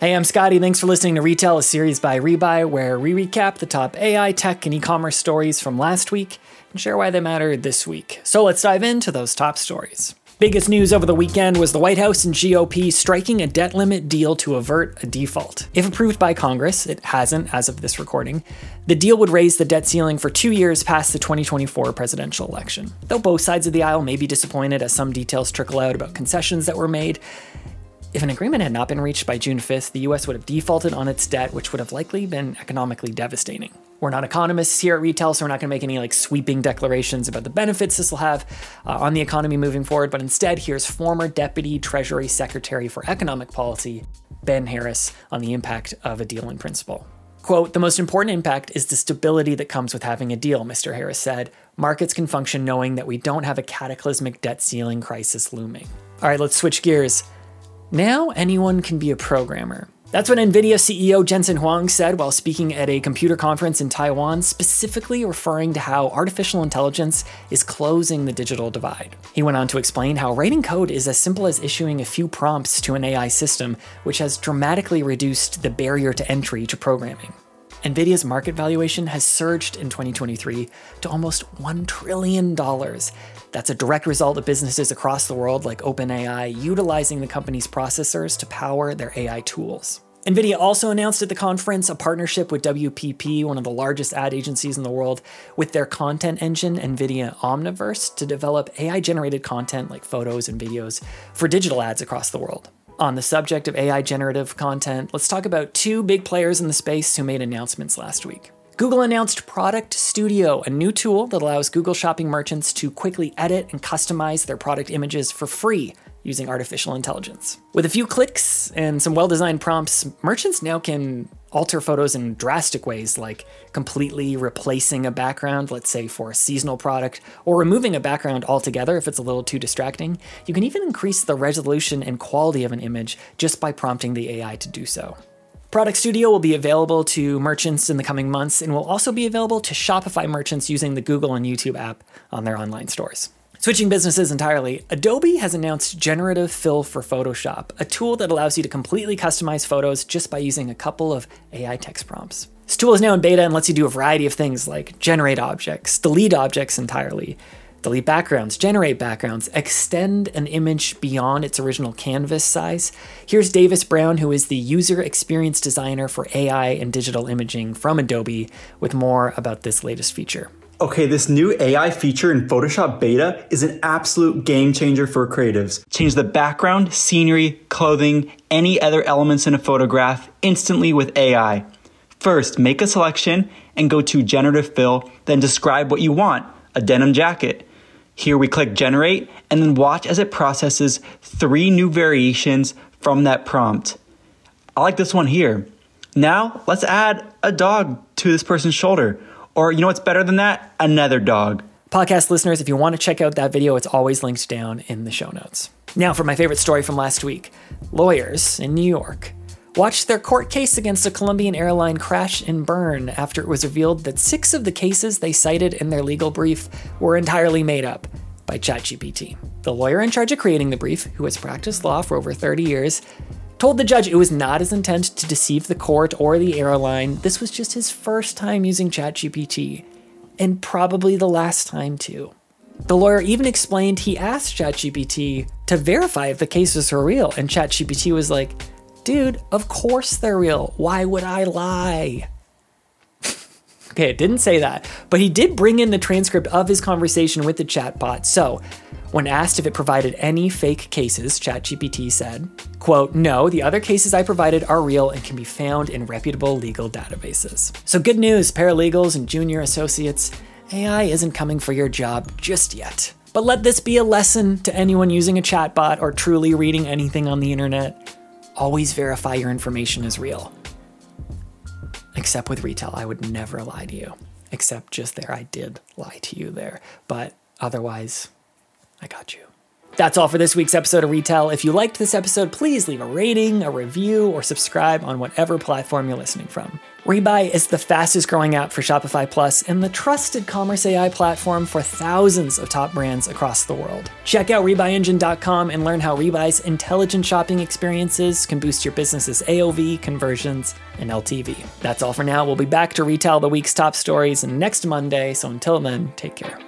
Hey, I'm Scotty. Thanks for listening to Retell, a series by Rebuy, where we recap the top AI, tech, and e commerce stories from last week and share why they matter this week. So let's dive into those top stories. Biggest news over the weekend was the White House and GOP striking a debt limit deal to avert a default. If approved by Congress, it hasn't as of this recording, the deal would raise the debt ceiling for two years past the 2024 presidential election. Though both sides of the aisle may be disappointed as some details trickle out about concessions that were made, if an agreement had not been reached by June 5th, the US would have defaulted on its debt, which would have likely been economically devastating. We're not economists here at Retell, so we're not going to make any like sweeping declarations about the benefits this will have uh, on the economy moving forward, but instead, here's former Deputy Treasury Secretary for Economic Policy, Ben Harris, on the impact of a deal in principle. Quote, the most important impact is the stability that comes with having a deal, Mr. Harris said. Markets can function knowing that we don't have a cataclysmic debt ceiling crisis looming. All right, let's switch gears. Now anyone can be a programmer. That's what NVIDIA CEO Jensen Huang said while speaking at a computer conference in Taiwan, specifically referring to how artificial intelligence is closing the digital divide. He went on to explain how writing code is as simple as issuing a few prompts to an AI system, which has dramatically reduced the barrier to entry to programming. NVIDIA's market valuation has surged in 2023 to almost $1 trillion. That's a direct result of businesses across the world like OpenAI utilizing the company's processors to power their AI tools. NVIDIA also announced at the conference a partnership with WPP, one of the largest ad agencies in the world, with their content engine, NVIDIA Omniverse, to develop AI generated content like photos and videos for digital ads across the world. On the subject of AI generative content, let's talk about two big players in the space who made announcements last week. Google announced Product Studio, a new tool that allows Google Shopping merchants to quickly edit and customize their product images for free using artificial intelligence. With a few clicks and some well designed prompts, merchants now can alter photos in drastic ways, like completely replacing a background, let's say for a seasonal product, or removing a background altogether if it's a little too distracting. You can even increase the resolution and quality of an image just by prompting the AI to do so. Product Studio will be available to merchants in the coming months and will also be available to Shopify merchants using the Google and YouTube app on their online stores. Switching businesses entirely, Adobe has announced Generative Fill for Photoshop, a tool that allows you to completely customize photos just by using a couple of AI text prompts. This tool is now in beta and lets you do a variety of things like generate objects, delete objects entirely, delete backgrounds, generate backgrounds, extend an image beyond its original canvas size. Here's Davis Brown, who is the user experience designer for AI and digital imaging from Adobe, with more about this latest feature. Okay, this new AI feature in Photoshop Beta is an absolute game changer for creatives. Change the background, scenery, clothing, any other elements in a photograph instantly with AI. First, make a selection and go to Generative Fill, then describe what you want a denim jacket. Here we click Generate and then watch as it processes three new variations from that prompt. I like this one here. Now, let's add a dog to this person's shoulder or, you know what's better than that? Another dog. Podcast listeners, if you want to check out that video, it's always linked down in the show notes. Now, for my favorite story from last week lawyers in New York watched their court case against a Colombian airline crash and burn after it was revealed that six of the cases they cited in their legal brief were entirely made up by ChatGPT. The lawyer in charge of creating the brief, who has practiced law for over 30 years, told the judge it was not his intent to deceive the court or the airline. This was just his first time using ChatGPT, and probably the last time too. The lawyer even explained he asked ChatGPT to verify if the cases are real, and ChatGPT was like, dude, of course they're real. Why would I lie? okay, it didn't say that, but he did bring in the transcript of his conversation with the chatbot. So, when asked if it provided any fake cases, ChatGPT said, quote, no, the other cases I provided are real and can be found in reputable legal databases. So good news, paralegals and junior associates, AI isn't coming for your job just yet. But let this be a lesson to anyone using a chatbot or truly reading anything on the internet. Always verify your information is real. Except with Retell, I would never lie to you. Except just there, I did lie to you there. But otherwise, I got you. That's all for this week's episode of Retell. If you liked this episode, please leave a rating, a review, or subscribe on whatever platform you're listening from. Rebuy is the fastest growing app for Shopify Plus and the trusted commerce AI platform for thousands of top brands across the world. Check out RebuyEngine.com and learn how Rebuy's intelligent shopping experiences can boost your business's AOV, conversions, and LTV. That's all for now. We'll be back to retell the week's top stories next Monday, so until then, take care.